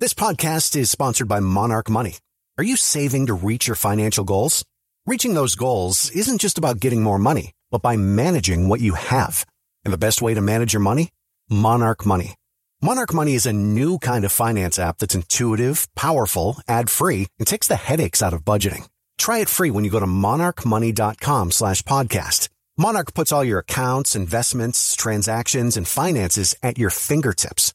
This podcast is sponsored by Monarch Money. Are you saving to reach your financial goals? Reaching those goals isn't just about getting more money, but by managing what you have. And the best way to manage your money? Monarch Money. Monarch Money is a new kind of finance app that's intuitive, powerful, ad-free, and takes the headaches out of budgeting. Try it free when you go to monarchmoney.com slash podcast. Monarch puts all your accounts, investments, transactions, and finances at your fingertips.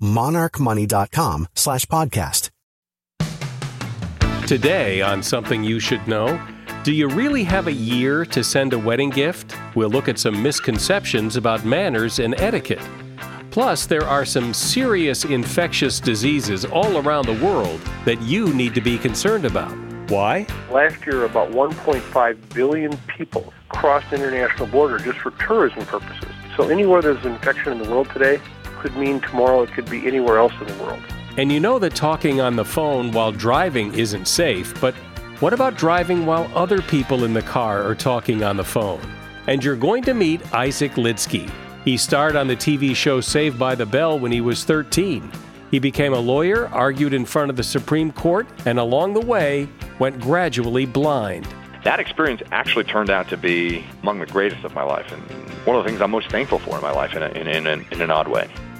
monarchmoney.com slash podcast. Today on Something You Should Know, do you really have a year to send a wedding gift? We'll look at some misconceptions about manners and etiquette. Plus, there are some serious infectious diseases all around the world that you need to be concerned about. Why? Last year, about 1.5 billion people crossed international border just for tourism purposes. So anywhere there's an infection in the world today, could mean tomorrow it could be anywhere else in the world. And you know that talking on the phone while driving isn't safe, but what about driving while other people in the car are talking on the phone? And you're going to meet Isaac Lidsky. He starred on the TV show Saved by the Bell when he was 13. He became a lawyer, argued in front of the Supreme Court, and along the way went gradually blind. That experience actually turned out to be among the greatest of my life and one of the things I'm most thankful for in my life in, a, in, in, in an odd way.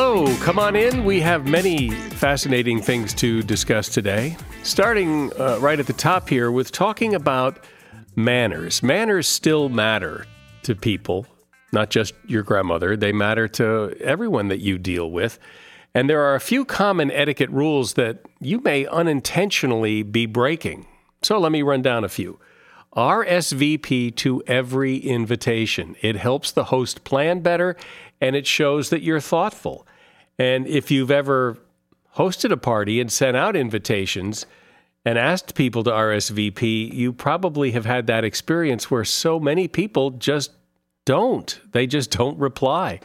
Hello, come on in. We have many fascinating things to discuss today. Starting uh, right at the top here with talking about manners. Manners still matter to people, not just your grandmother, they matter to everyone that you deal with. And there are a few common etiquette rules that you may unintentionally be breaking. So let me run down a few. RSVP to every invitation. It helps the host plan better and it shows that you're thoughtful. And if you've ever hosted a party and sent out invitations and asked people to RSVP, you probably have had that experience where so many people just don't. They just don't reply.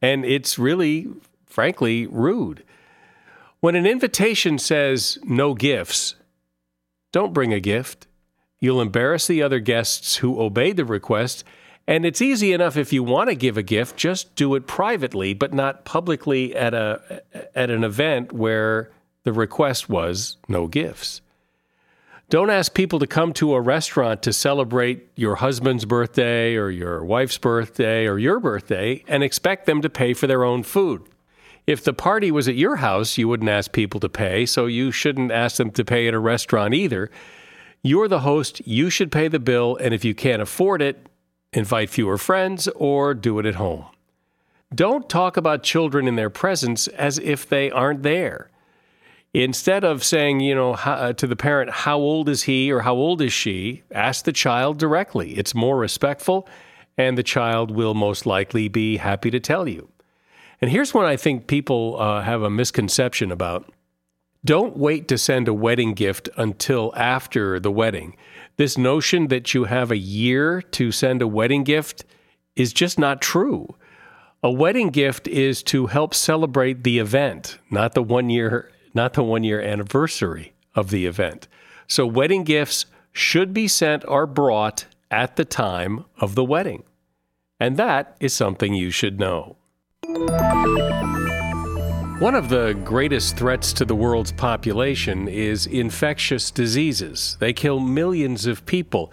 And it's really, frankly, rude. When an invitation says no gifts, don't bring a gift. You'll embarrass the other guests who obeyed the request and it's easy enough if you want to give a gift, just do it privately, but not publicly at a at an event where the request was no gifts. Don't ask people to come to a restaurant to celebrate your husband's birthday or your wife's birthday or your birthday and expect them to pay for their own food. If the party was at your house, you wouldn't ask people to pay, so you shouldn't ask them to pay at a restaurant either. You're the host, you should pay the bill, and if you can't afford it, invite fewer friends or do it at home. Don't talk about children in their presence as if they aren't there. Instead of saying, you know, uh, to the parent, how old is he or how old is she, ask the child directly. It's more respectful, and the child will most likely be happy to tell you. And here's what I think people uh, have a misconception about. Don't wait to send a wedding gift until after the wedding. This notion that you have a year to send a wedding gift is just not true. A wedding gift is to help celebrate the event, not the one year not the one year anniversary of the event. So, wedding gifts should be sent or brought at the time of the wedding. And that is something you should know. One of the greatest threats to the world's population is infectious diseases. They kill millions of people.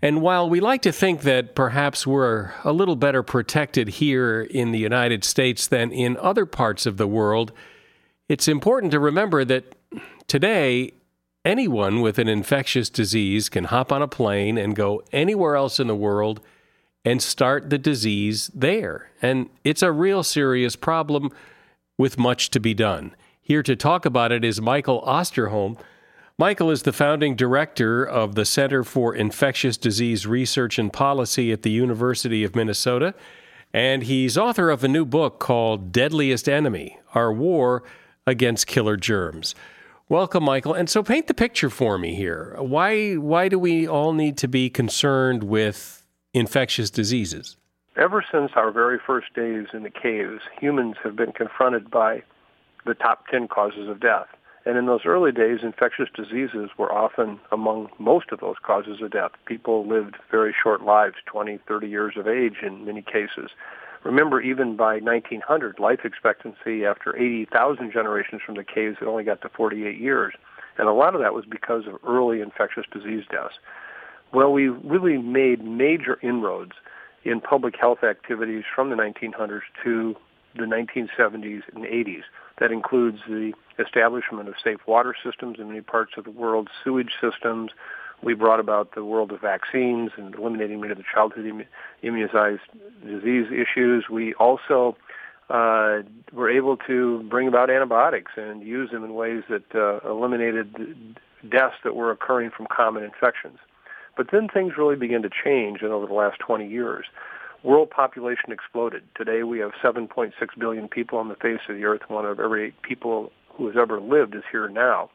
And while we like to think that perhaps we're a little better protected here in the United States than in other parts of the world, it's important to remember that today, anyone with an infectious disease can hop on a plane and go anywhere else in the world and start the disease there. And it's a real serious problem with much to be done. Here to talk about it is Michael Osterholm. Michael is the founding director of the Center for Infectious Disease Research and Policy at the University of Minnesota, and he's author of a new book called Deadliest Enemy Our War against killer germs. Welcome, Michael. And so, paint the picture for me here. Why why do we all need to be concerned with infectious diseases? Ever since our very first days in the caves, humans have been confronted by the top 10 causes of death. And in those early days, infectious diseases were often among most of those causes of death. People lived very short lives, 20, 30 years of age in many cases. Remember, even by 1900, life expectancy after 80,000 generations from the caves had only got to 48 years. And a lot of that was because of early infectious disease deaths. Well, we really made major inroads in public health activities from the 1900s to the 1970s and 80s. That includes the establishment of safe water systems in many parts of the world, sewage systems, we brought about the world of vaccines and eliminating many of the childhood immunized disease issues. We also uh, were able to bring about antibiotics and use them in ways that uh, eliminated deaths that were occurring from common infections. But then things really began to change in over the last 20 years. World population exploded. Today we have 7.6 billion people on the face of the earth. One of every eight people who has ever lived is here now.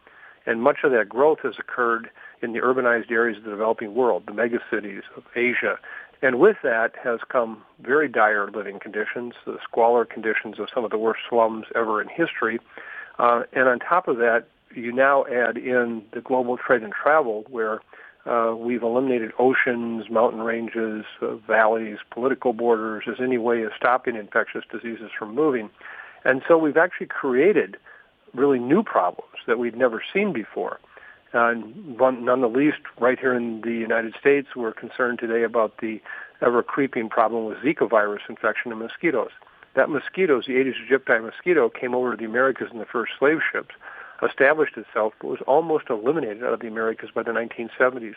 And much of that growth has occurred in the urbanized areas of the developing world, the megacities of Asia. And with that has come very dire living conditions, the squalor conditions of some of the worst slums ever in history. Uh, and on top of that, you now add in the global trade and travel where uh, we've eliminated oceans, mountain ranges, uh, valleys, political borders as any way of stopping infectious diseases from moving. And so we've actually created really new problems that we'd never seen before. Uh, none the least, right here in the United States, we're concerned today about the ever creeping problem with Zika virus infection in mosquitoes. That mosquitoes, the Aedes aegypti mosquito, came over to the Americas in the first slave ships, established itself, but was almost eliminated out of the Americas by the 1970s.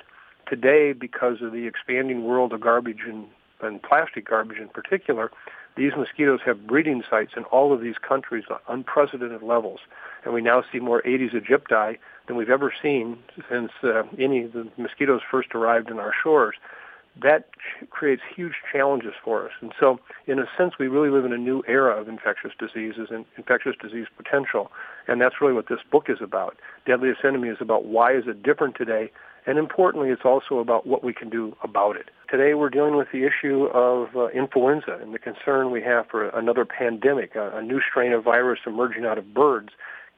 Today, because of the expanding world of garbage and, and plastic garbage in particular, these mosquitoes have breeding sites in all of these countries at unprecedented levels. And we now see more Aedes aegypti than we've ever seen since uh, any of the mosquitoes first arrived in our shores. That creates huge challenges for us. And so, in a sense, we really live in a new era of infectious diseases and infectious disease potential. And that's really what this book is about. Deadliest Enemy is about why is it different today and importantly, it's also about what we can do about it. Today we're dealing with the issue of uh, influenza and the concern we have for another pandemic, a, a new strain of virus emerging out of birds,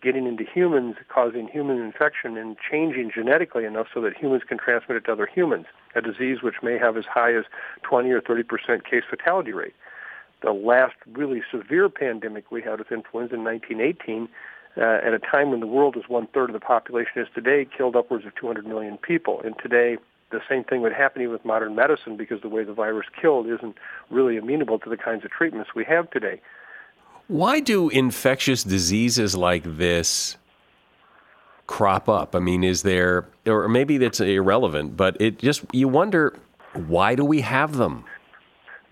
getting into humans, causing human infection and changing genetically enough so that humans can transmit it to other humans, a disease which may have as high as 20 or 30 percent case fatality rate. The last really severe pandemic we had with influenza in 1918 uh, at a time when the world is one third of the population is today, killed upwards of 200 million people. And today, the same thing would happen even with modern medicine because the way the virus killed isn't really amenable to the kinds of treatments we have today. Why do infectious diseases like this crop up? I mean, is there, or maybe that's irrelevant, but it just, you wonder, why do we have them?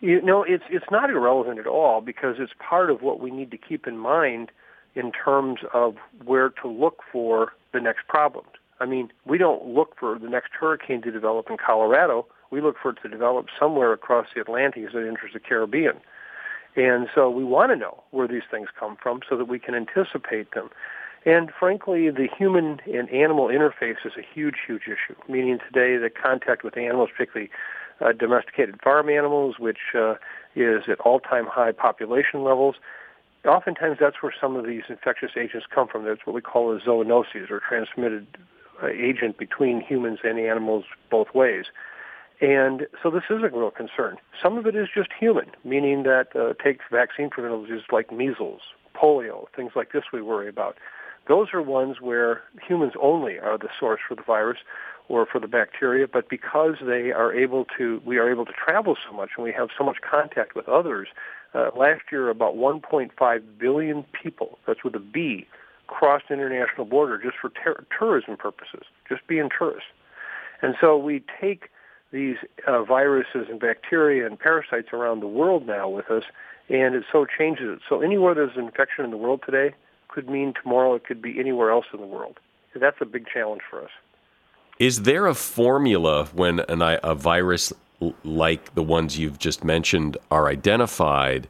You know, it's it's not irrelevant at all because it's part of what we need to keep in mind in terms of where to look for the next problem. I mean, we don't look for the next hurricane to develop in Colorado. We look for it to develop somewhere across the Atlantic as it enters the Caribbean. And so we want to know where these things come from so that we can anticipate them. And frankly, the human and animal interface is a huge, huge issue, meaning today the contact with animals, particularly uh, domesticated farm animals, which uh, is at all-time high population levels. Oftentimes, that's where some of these infectious agents come from. That's what we call a zoonosis, or transmitted uh, agent between humans and animals both ways. And so this is a real concern. Some of it is just human, meaning that uh, take vaccine preventatives like measles, polio, things like this we worry about. Those are ones where humans only are the source for the virus or for the bacteria, but because they are able to, we are able to travel so much and we have so much contact with others. Uh, last year, about 1.5 billion people, that's with a B, crossed international border just for ter- tourism purposes, just being tourists. And so we take these uh, viruses and bacteria and parasites around the world now with us, and it so changes it. So anywhere there's an infection in the world today could mean tomorrow it could be anywhere else in the world. that's a big challenge for us. Is there a formula when an, a virus like the ones you've just mentioned are identified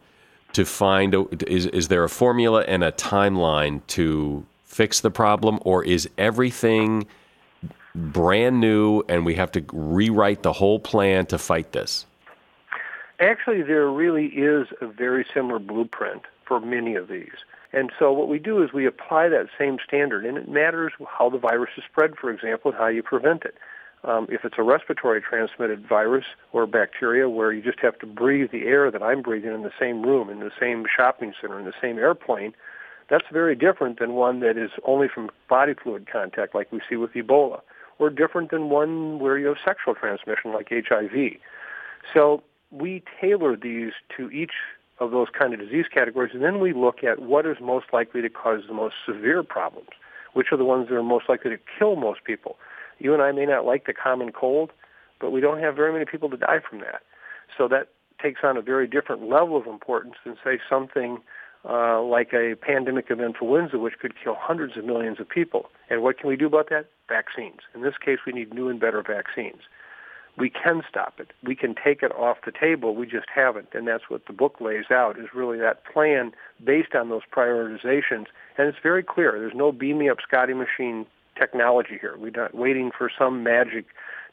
to find is is there a formula and a timeline to fix the problem or is everything brand new and we have to rewrite the whole plan to fight this? Actually, there really is a very similar blueprint for many of these. And so what we do is we apply that same standard, and it matters how the virus is spread, for example, and how you prevent it. Um, if it's a respiratory transmitted virus or bacteria where you just have to breathe the air that I'm breathing in the same room, in the same shopping center, in the same airplane, that's very different than one that is only from body fluid contact like we see with Ebola, or different than one where you have sexual transmission like HIV. So we tailor these to each of those kind of disease categories, and then we look at what is most likely to cause the most severe problems, which are the ones that are most likely to kill most people. You and I may not like the common cold, but we don't have very many people to die from that. So that takes on a very different level of importance than, say, something uh, like a pandemic of influenza, which could kill hundreds of millions of people. And what can we do about that? Vaccines. In this case, we need new and better vaccines we can stop it. We can take it off the table. We just haven't. And that's what the book lays out is really that plan based on those prioritizations. And it's very clear. There's no beam me up Scotty machine technology here. We're not waiting for some magic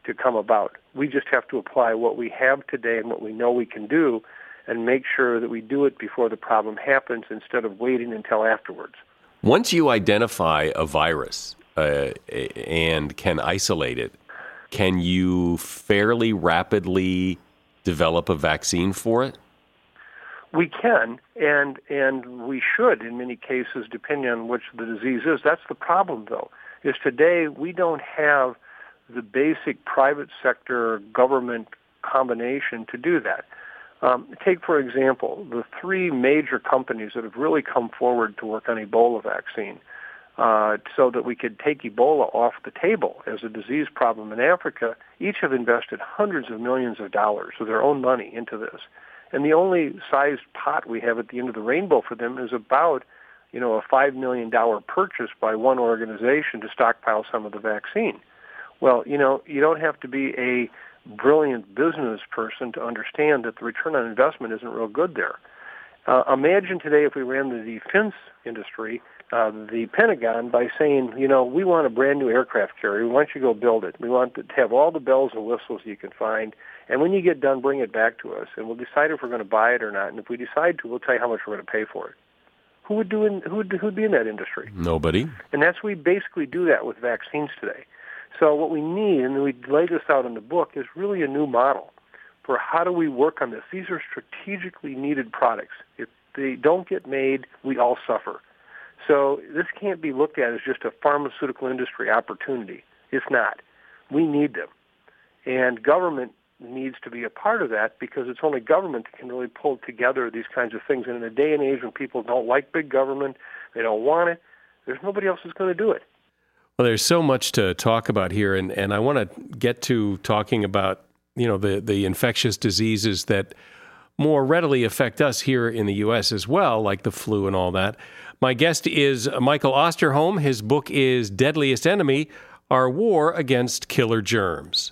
to come about. We just have to apply what we have today and what we know we can do and make sure that we do it before the problem happens instead of waiting until afterwards. Once you identify a virus uh, and can isolate it, can you fairly rapidly develop a vaccine for it? We can, and and we should in many cases, depending on which the disease is. That's the problem, though, is today we don't have the basic private sector government combination to do that. Um, take, for example, the three major companies that have really come forward to work on Ebola vaccine uh, so that we could take Ebola off the table as a disease problem in Africa, each have invested hundreds of millions of dollars of their own money into this. And the only sized pot we have at the end of the rainbow for them is about, you know, a $5 million purchase by one organization to stockpile some of the vaccine. Well, you know, you don't have to be a brilliant business person to understand that the return on investment isn't real good there. Uh, imagine today if we ran the defense industry uh, the Pentagon by saying, you know, we want a brand new aircraft carrier. We want you to go build it. We want to have all the bells and whistles you can find. And when you get done, bring it back to us, and we'll decide if we're going to buy it or not. And if we decide to, we'll tell you how much we're going to pay for it. Who would do in, who would who'd be in that industry? Nobody. And that's we basically do that with vaccines today. So what we need, and we lay this out in the book, is really a new model for how do we work on this. These are strategically needed products. If they don't get made, we all suffer. So this can't be looked at as just a pharmaceutical industry opportunity. It's not. We need them. And government needs to be a part of that because it's only government that can really pull together these kinds of things. And in a day and age when people don't like big government, they don't want it, there's nobody else who's going to do it. Well, there's so much to talk about here, and, and I want to get to talking about you know the the infectious diseases that more readily affect us here in the U.S. as well, like the flu and all that. My guest is Michael Osterholm. His book is Deadliest Enemy: Our War Against Killer Germs.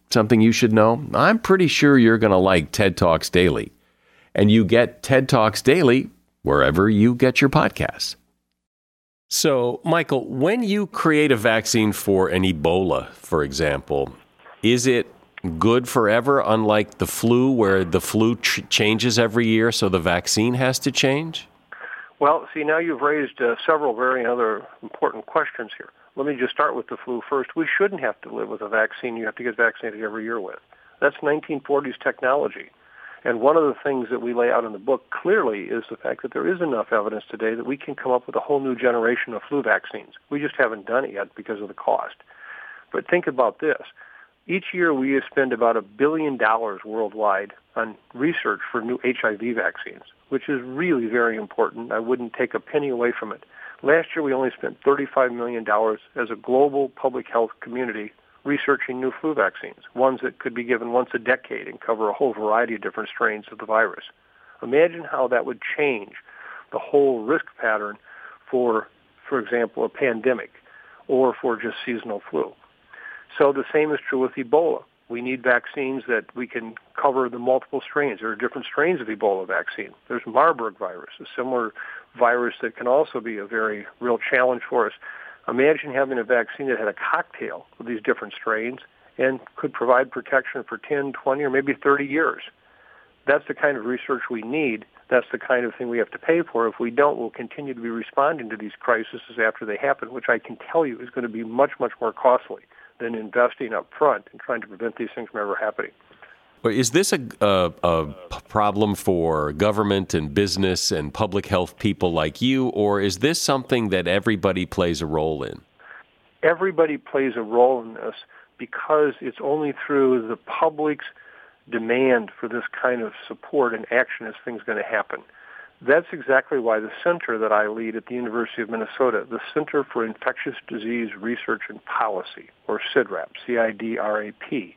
something you should know? I'm pretty sure you're going to like TED Talks Daily. And you get TED Talks Daily wherever you get your podcasts. So, Michael, when you create a vaccine for an Ebola, for example, is it good forever, unlike the flu, where the flu ch- changes every year, so the vaccine has to change? Well, see, now you've raised uh, several very other important questions here. Let me just start with the flu first. We shouldn't have to live with a vaccine you have to get vaccinated every year with. That's 1940s technology. And one of the things that we lay out in the book clearly is the fact that there is enough evidence today that we can come up with a whole new generation of flu vaccines. We just haven't done it yet because of the cost. But think about this. Each year we spend about a billion dollars worldwide on research for new HIV vaccines, which is really very important. I wouldn't take a penny away from it. Last year, we only spent $35 million as a global public health community researching new flu vaccines, ones that could be given once a decade and cover a whole variety of different strains of the virus. Imagine how that would change the whole risk pattern for, for example, a pandemic or for just seasonal flu. So the same is true with Ebola. We need vaccines that we can cover the multiple strains. There are different strains of Ebola vaccine. There's Marburg virus, a similar virus that can also be a very real challenge for us. Imagine having a vaccine that had a cocktail of these different strains and could provide protection for 10, 20, or maybe 30 years. That's the kind of research we need. That's the kind of thing we have to pay for. If we don't, we'll continue to be responding to these crises after they happen, which I can tell you is going to be much, much more costly than investing up front and trying to prevent these things from ever happening. Is this a, a, a, problem for government and business and public health people like you, or is this something that everybody plays a role in? Everybody plays a role in this because it's only through the public's demand for this kind of support and action is things going to happen. That's exactly why the center that I lead at the University of Minnesota, the Center for Infectious Disease Research and Policy, or CIDRAP, C-I-D-R-A-P,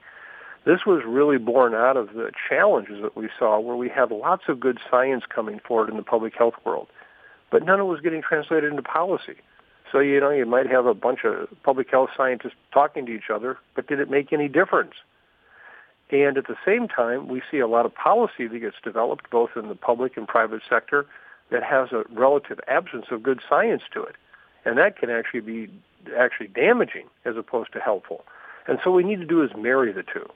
this was really born out of the challenges that we saw where we had lots of good science coming forward in the public health world, but none of it was getting translated into policy. So, you know, you might have a bunch of public health scientists talking to each other, but did it make any difference? And at the same time, we see a lot of policy that gets developed both in the public and private sector that has a relative absence of good science to it. And that can actually be actually damaging as opposed to helpful. And so what we need to do is marry the two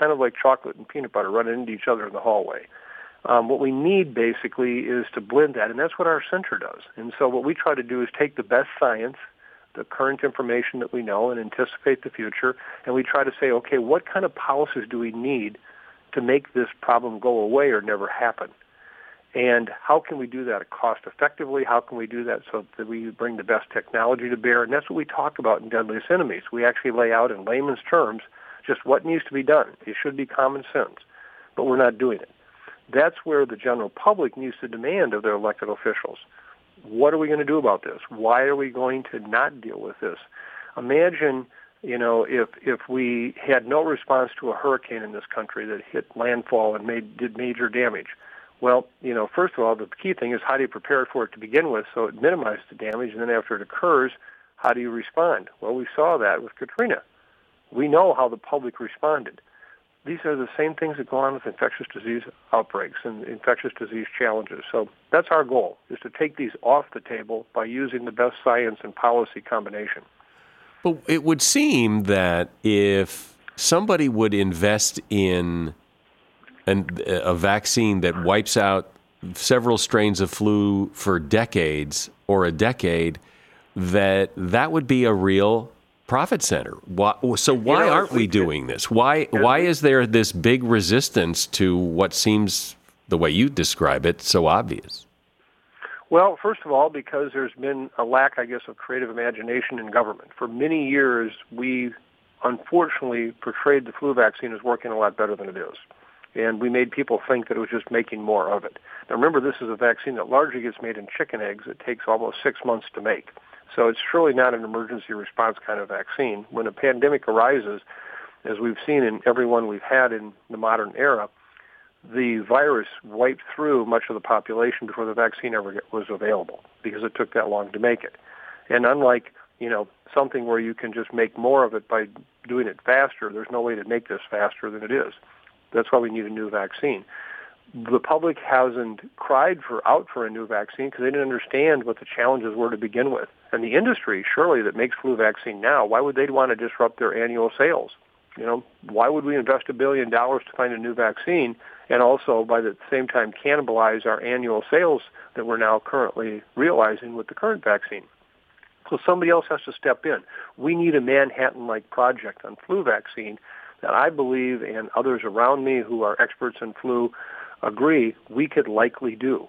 kind of like chocolate and peanut butter running into each other in the hallway. Um, what we need basically is to blend that, and that's what our center does. And so what we try to do is take the best science, the current information that we know, and anticipate the future, and we try to say, okay, what kind of policies do we need to make this problem go away or never happen? And how can we do that cost effectively? How can we do that so that we bring the best technology to bear? And that's what we talk about in Deadliest Enemies. We actually lay out in layman's terms just what needs to be done. It should be common sense, but we're not doing it. That's where the general public needs to demand of their elected officials. What are we going to do about this? Why are we going to not deal with this? Imagine, you know, if if we had no response to a hurricane in this country that hit landfall and made did major damage. Well, you know, first of all, the key thing is how do you prepare for it to begin with so it minimizes the damage, and then after it occurs, how do you respond? Well, we saw that with Katrina. We know how the public responded. These are the same things that go on with infectious disease outbreaks and infectious disease challenges. So that's our goal, is to take these off the table by using the best science and policy combination. But it would seem that if somebody would invest in an, a vaccine that wipes out several strains of flu for decades or a decade, that that would be a real profit center. Why, so why you know, aren't we doing this? Why why is there this big resistance to what seems the way you describe it so obvious? Well, first of all, because there's been a lack, I guess, of creative imagination in government. For many years, we unfortunately portrayed the flu vaccine as working a lot better than it is and we made people think that it was just making more of it. Now remember, this is a vaccine that largely gets made in chicken eggs. It takes almost six months to make. So it's surely not an emergency response kind of vaccine. When a pandemic arises, as we've seen in every one we've had in the modern era, the virus wiped through much of the population before the vaccine ever was available because it took that long to make it. And unlike, you know, something where you can just make more of it by doing it faster, there's no way to make this faster than it is. That's why we need a new vaccine. The public hasn't cried for out for a new vaccine because they didn't understand what the challenges were to begin with. And the industry, surely, that makes flu vaccine now, why would they want to disrupt their annual sales? You know, why would we invest a billion dollars to find a new vaccine and also by the same time cannibalize our annual sales that we're now currently realizing with the current vaccine? So somebody else has to step in. We need a Manhattan-like project on flu vaccine that I believe and others around me who are experts in flu agree we could likely do.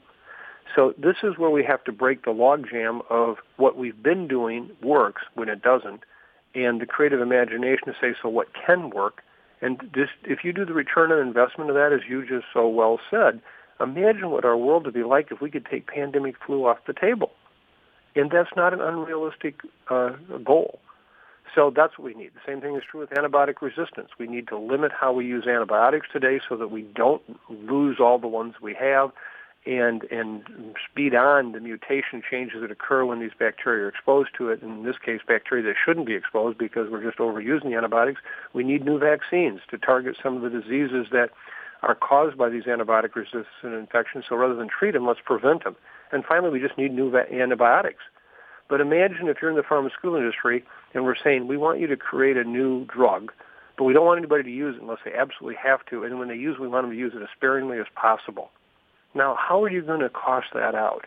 So this is where we have to break the logjam of what we've been doing works when it doesn't, and the creative imagination to say, so what can work? And just if you do the return on investment of that, as you just so well said, imagine what our world would be like if we could take pandemic flu off the table. And that's not an unrealistic uh, goal. So that's what we need. The same thing is true with antibiotic resistance. We need to limit how we use antibiotics today so that we don't lose all the ones we have and and speed on the mutation changes that occur when these bacteria are exposed to it. In this case, bacteria that shouldn't be exposed because we're just overusing the antibiotics. We need new vaccines to target some of the diseases that are caused by these antibiotic resistant infections. So rather than treat them, let's prevent them. And finally, we just need new va- antibiotics. But imagine if you're in the pharmaceutical industry and we're saying we want you to create a new drug, but we don't want anybody to use it unless they absolutely have to. And when they use, we want them to use it as sparingly as possible. Now, how are you going to cost that out?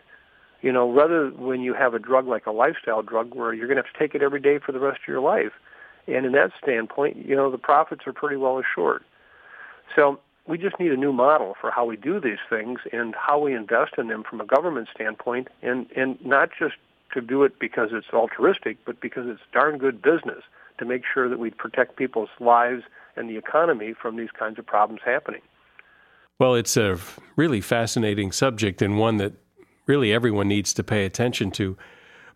You know, rather when you have a drug like a lifestyle drug where you're going to have to take it every day for the rest of your life. And in that standpoint, you know, the profits are pretty well assured. So we just need a new model for how we do these things and how we invest in them from a government standpoint and, and not just to do it because it's altruistic, but because it's darn good business to make sure that we protect people's lives and the economy from these kinds of problems happening. Well, it's a really fascinating subject and one that really everyone needs to pay attention to.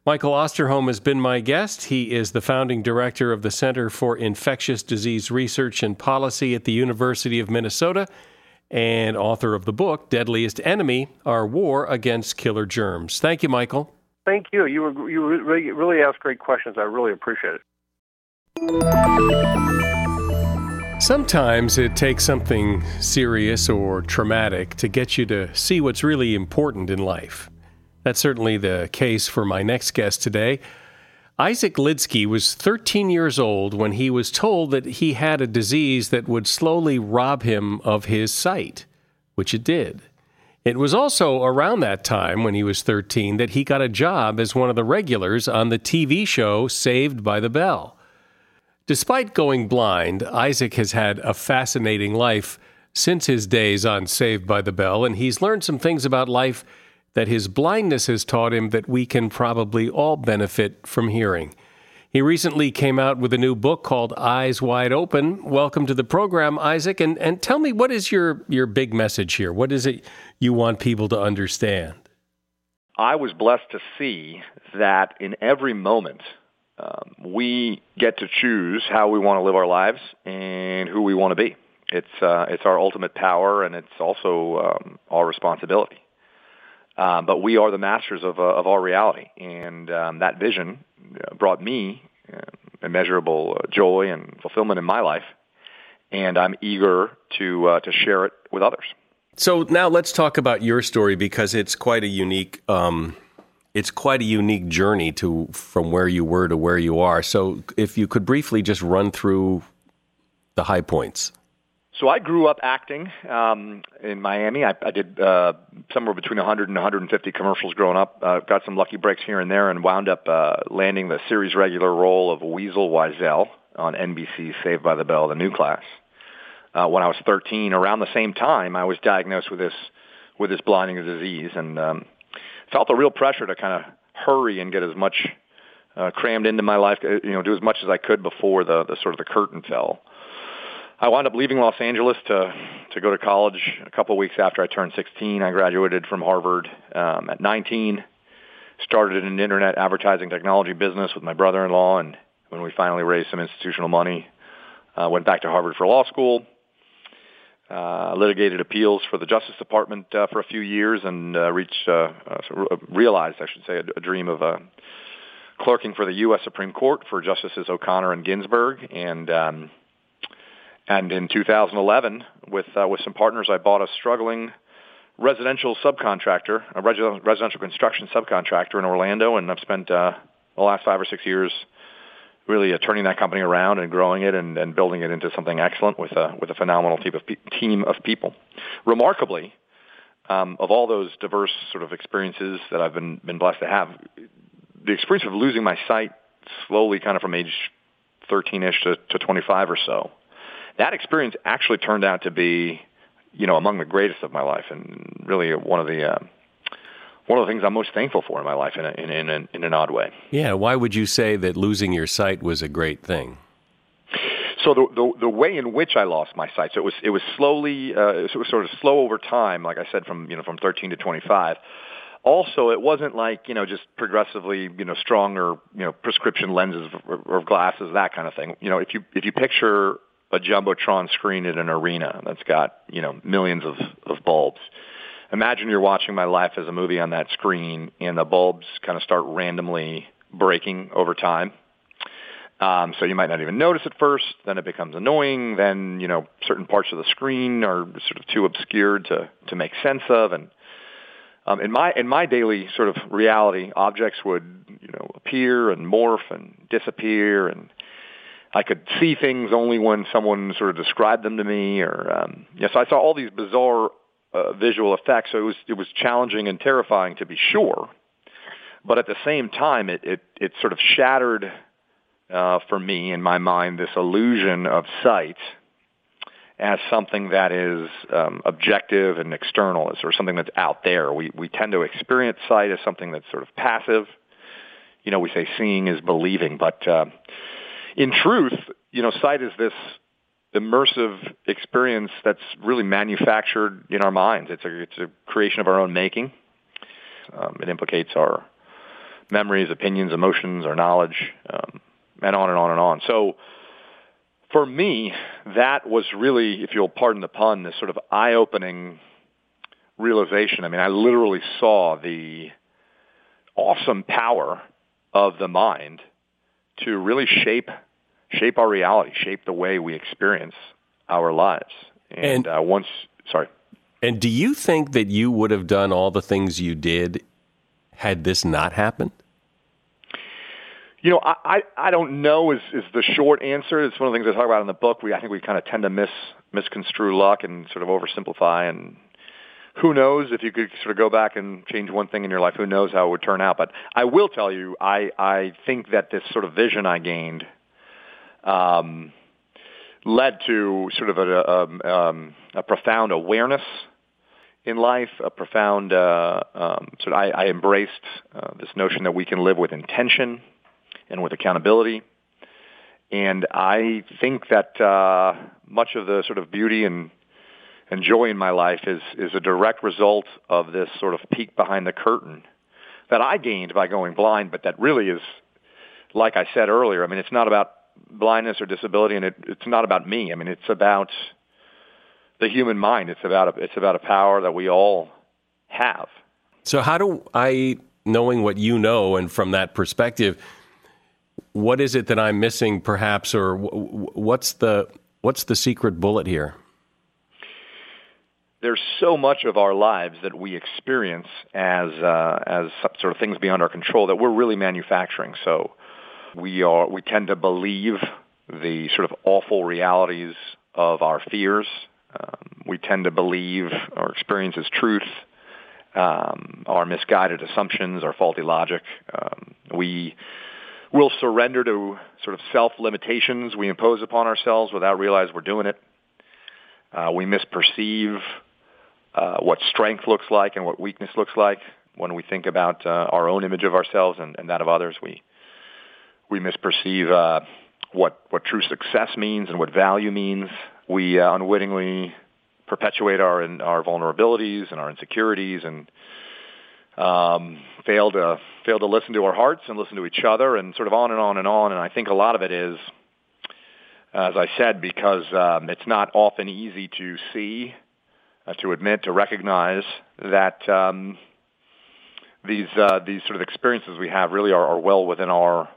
Michael Osterholm has been my guest. He is the founding director of the Center for Infectious Disease Research and Policy at the University of Minnesota and author of the book, Deadliest Enemy Our War Against Killer Germs. Thank you, Michael. Thank you. You were, you really, really asked great questions. I really appreciate it. Sometimes it takes something serious or traumatic to get you to see what's really important in life. That's certainly the case for my next guest today. Isaac Lidsky was 13 years old when he was told that he had a disease that would slowly rob him of his sight, which it did. It was also around that time, when he was 13, that he got a job as one of the regulars on the TV show Saved by the Bell. Despite going blind, Isaac has had a fascinating life since his days on Saved by the Bell, and he's learned some things about life that his blindness has taught him that we can probably all benefit from hearing. He recently came out with a new book called Eyes Wide Open. Welcome to the program, Isaac. And, and tell me, what is your, your big message here? What is it you want people to understand? I was blessed to see that in every moment, um, we get to choose how we want to live our lives and who we want to be. It's uh, it's our ultimate power, and it's also um, our responsibility. Um, but we are the masters of, uh, of our reality, and um, that vision uh, brought me uh, immeasurable uh, joy and fulfillment in my life, and I'm eager to uh, to share it with others. So now let's talk about your story because it's quite a unique. Um, it's quite a unique journey to from where you were to where you are. So if you could briefly just run through the high points. So I grew up acting um, in Miami. I, I did uh, somewhere between 100 and 150 commercials growing up. Uh, got some lucky breaks here and there, and wound up uh, landing the series regular role of Weasel Wiesel on NBC's Saved by the Bell, the new class. Uh, when I was 13, around the same time, I was diagnosed with this with this blinding disease, and um, felt a real pressure to kind of hurry and get as much uh, crammed into my life, uh, you know, do as much as I could before the, the sort of the curtain fell. I wound up leaving Los Angeles to to go to college a couple of weeks after I turned 16. I graduated from Harvard um, at 19. Started an internet advertising technology business with my brother-in-law, and when we finally raised some institutional money, uh, went back to Harvard for law school. Uh, litigated appeals for the Justice Department uh, for a few years, and uh, reached uh, uh, realized, I should say, a, a dream of uh, clerking for the U.S. Supreme Court for Justices O'Connor and Ginsburg, and um, and in 2011, with uh, with some partners, I bought a struggling residential subcontractor, a residential construction subcontractor in Orlando, and I've spent uh, the last five or six years really uh, turning that company around and growing it and, and building it into something excellent with a with a phenomenal team of pe- team of people. Remarkably, um, of all those diverse sort of experiences that I've been been blessed to have, the experience of losing my sight slowly, kind of from age 13ish to, to 25 or so, that experience actually turned out to be, you know, among the greatest of my life, and really one of the uh, one of the things I'm most thankful for in my life, in a, in, in, in an odd way. Yeah. Why would you say that losing your sight was a great thing? So the, the the way in which I lost my sight, so it was it was slowly, uh, it was sort of slow over time. Like I said, from you know from 13 to 25 also it wasn't like you know just progressively you know stronger you know prescription lenses or, or glasses that kind of thing you know if you if you picture a jumbotron screen in an arena that's got you know millions of, of bulbs. Imagine you're watching my life as a movie on that screen, and the bulbs kind of start randomly breaking over time. Um, so you might not even notice at first. Then it becomes annoying. Then you know certain parts of the screen are sort of too obscured to to make sense of. And um, in my in my daily sort of reality, objects would you know appear and morph and disappear and I could see things only when someone sort of described them to me, or um, yeah, so I saw all these bizarre uh, visual effects. So it was it was challenging and terrifying to be sure, but at the same time, it it, it sort of shattered uh, for me in my mind this illusion of sight as something that is um, objective and external, or something that's out there. We we tend to experience sight as something that's sort of passive. You know, we say seeing is believing, but uh, in truth, you know, sight is this immersive experience that's really manufactured in our minds. It's a it's a creation of our own making. Um, it implicates our memories, opinions, emotions, our knowledge, um, and on and on and on. So for me, that was really, if you'll pardon the pun, this sort of eye-opening realization. I mean, I literally saw the awesome power of the mind to really shape shape our reality, shape the way we experience our lives. And, and uh, once, sorry. And do you think that you would have done all the things you did had this not happened? You know, I, I, I don't know is, is the short answer. It's one of the things I talk about in the book. We I think we kind of tend to mis misconstrue luck and sort of oversimplify and who knows if you could sort of go back and change one thing in your life, who knows how it would turn out. But I will tell you, I, I think that this sort of vision I gained um, led to sort of a, a, um, um, a profound awareness in life, a profound uh, um, sort of I, I embraced uh, this notion that we can live with intention and with accountability. And I think that uh, much of the sort of beauty and and joy in my life is is a direct result of this sort of peek behind the curtain that I gained by going blind, but that really is, like I said earlier, I mean, it's not about blindness or disability, and it, it's not about me. I mean, it's about the human mind. It's about a, it's about a power that we all have. So how do I, knowing what you know, and from that perspective, what is it that I'm missing, perhaps, or what's the what's the secret bullet here? There's so much of our lives that we experience as uh, as sort of things beyond our control that we're really manufacturing. So we are we tend to believe the sort of awful realities of our fears. Um, we tend to believe or experience as truth um, our misguided assumptions, our faulty logic. Um, we will surrender to sort of self-limitations we impose upon ourselves without realizing we're doing it. Uh, we misperceive uh, what strength looks like and what weakness looks like when we think about uh, our own image of ourselves and, and that of others. We we misperceive uh, what what true success means and what value means. We uh, unwittingly perpetuate our our vulnerabilities and our insecurities and um, fail to fail to listen to our hearts and listen to each other and sort of on and on and on. And I think a lot of it is, as I said, because um, it's not often easy to see, uh, to admit, to recognize that um, these uh, these sort of experiences we have really are, are well within our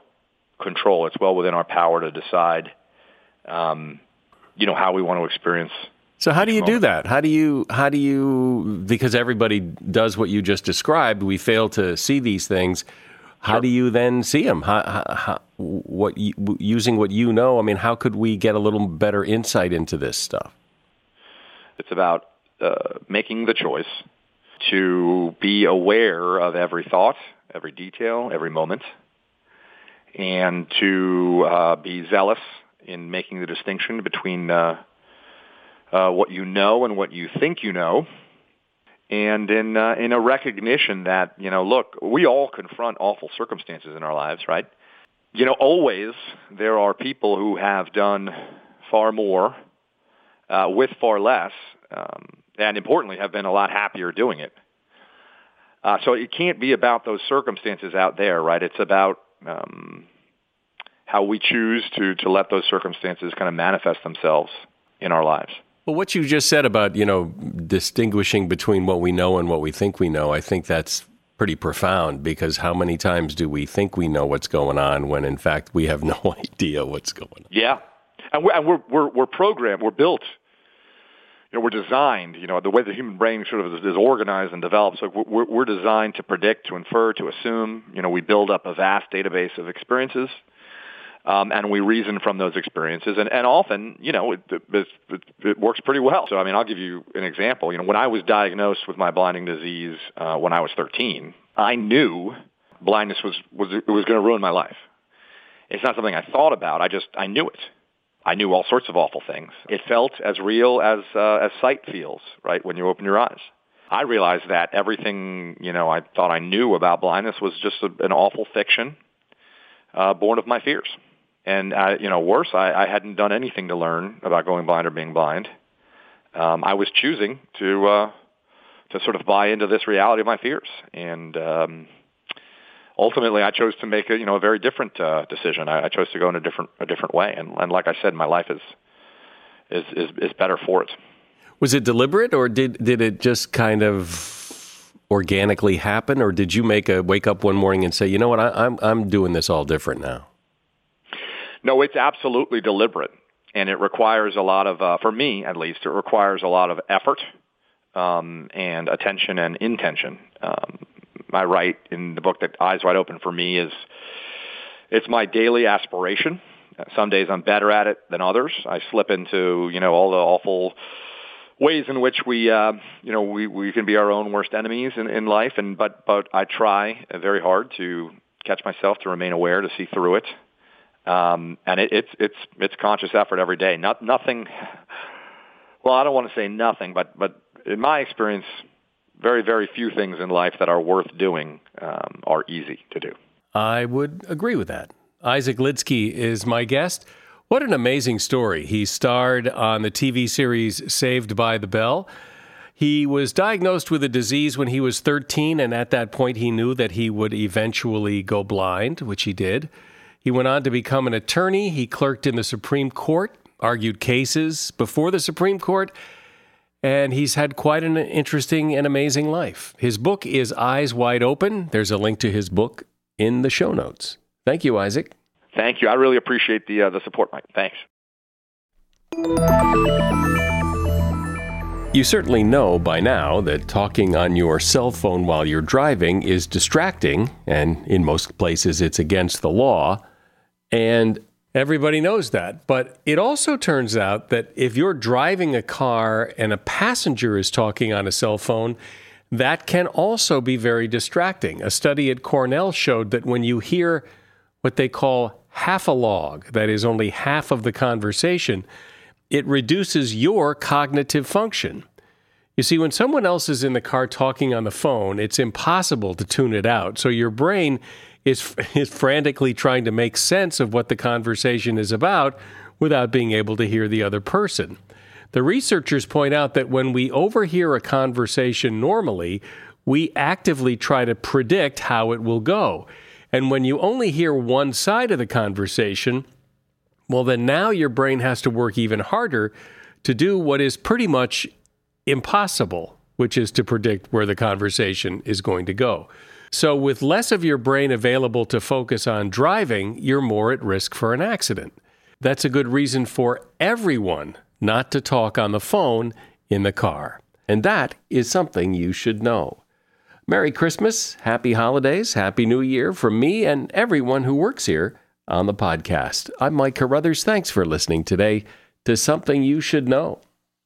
control. It's well within our power to decide, um, you know, how we want to experience so how do you do that? How do you how do you because everybody does what you just described. We fail to see these things. How sure. do you then see them? How, how, how, what using what you know? I mean, how could we get a little better insight into this stuff? It's about uh, making the choice to be aware of every thought, every detail, every moment, and to uh, be zealous in making the distinction between uh, uh, what you know and what you think you know, and in uh, in a recognition that you know, look, we all confront awful circumstances in our lives, right? You know, always there are people who have done far more uh, with far less, um, and importantly, have been a lot happier doing it. Uh, so it can't be about those circumstances out there, right? It's about um, how we choose to to let those circumstances kind of manifest themselves in our lives. Well, what you just said about, you know, distinguishing between what we know and what we think we know, I think that's pretty profound because how many times do we think we know what's going on when in fact we have no idea what's going on? Yeah. And we're, and we're, we're, we're programmed, we're built, you know, we're designed, you know, the way the human brain sort of is, is organized and developed. So we're, we're designed to predict, to infer, to assume. You know, we build up a vast database of experiences um, and we reason from those experiences. And, and often, you know, it, it, it, works pretty well. So, I mean, I'll give you an example. You know, when I was diagnosed with my blinding disease uh, when I was 13, I knew blindness was was it was going to ruin my life. It's not something I thought about. I just I knew it. I knew all sorts of awful things. It felt as real as uh, as sight feels, right, when you open your eyes. I realized that everything, you know, I thought I knew about blindness was just a, an awful fiction uh, born of my fears. And I, you know, worse, I, I hadn't done anything to learn about going blind or being blind. Um, I was choosing to uh, to sort of buy into this reality of my fears, and um, ultimately, I chose to make a you know a very different uh, decision. I, I chose to go in a different a different way, and, and like I said, my life is is is, is better for it. Was it deliberate, or did did it just kind of organically happen, or did you make a wake up one morning and say, you know what, I, I'm I'm doing this all different now? No, it's absolutely deliberate, and it requires a lot of, uh, for me at least, it requires a lot of effort um, and attention and intention. Um, I write in the book that Eyes Wide Open for me is it's my daily aspiration. Some days I'm better at it than others. I slip into you know all the awful ways in which we uh, you know we, we can be our own worst enemies in, in life and but but I try very hard to catch myself to remain aware to see through it um, and it, it's it's it's conscious effort every day. Not nothing. Well, I don't want to say nothing, but but in my experience, very very few things in life that are worth doing um, are easy to do. I would agree with that. Isaac Lidsky is my guest. What an amazing story. He starred on the TV series Saved by the Bell. He was diagnosed with a disease when he was 13, and at that point, he knew that he would eventually go blind, which he did. He went on to become an attorney. He clerked in the Supreme Court, argued cases before the Supreme Court, and he's had quite an interesting and amazing life. His book is Eyes Wide Open. There's a link to his book in the show notes. Thank you, Isaac. Thank you. I really appreciate the uh, the support, Mike. Thanks. You certainly know by now that talking on your cell phone while you're driving is distracting, and in most places it's against the law. And everybody knows that. But it also turns out that if you're driving a car and a passenger is talking on a cell phone, that can also be very distracting. A study at Cornell showed that when you hear what they call halfalogue, that is only half of the conversation, it reduces your cognitive function. You see, when someone else is in the car talking on the phone, it's impossible to tune it out. So your brain is, is frantically trying to make sense of what the conversation is about without being able to hear the other person. The researchers point out that when we overhear a conversation normally, we actively try to predict how it will go. And when you only hear one side of the conversation, well, then now your brain has to work even harder to do what is pretty much impossible, which is to predict where the conversation is going to go. So, with less of your brain available to focus on driving, you're more at risk for an accident. That's a good reason for everyone not to talk on the phone in the car. And that is something you should know. Merry Christmas, Happy Holidays, Happy New Year from me and everyone who works here on the podcast. I'm Mike Carruthers. Thanks for listening today to Something You Should Know.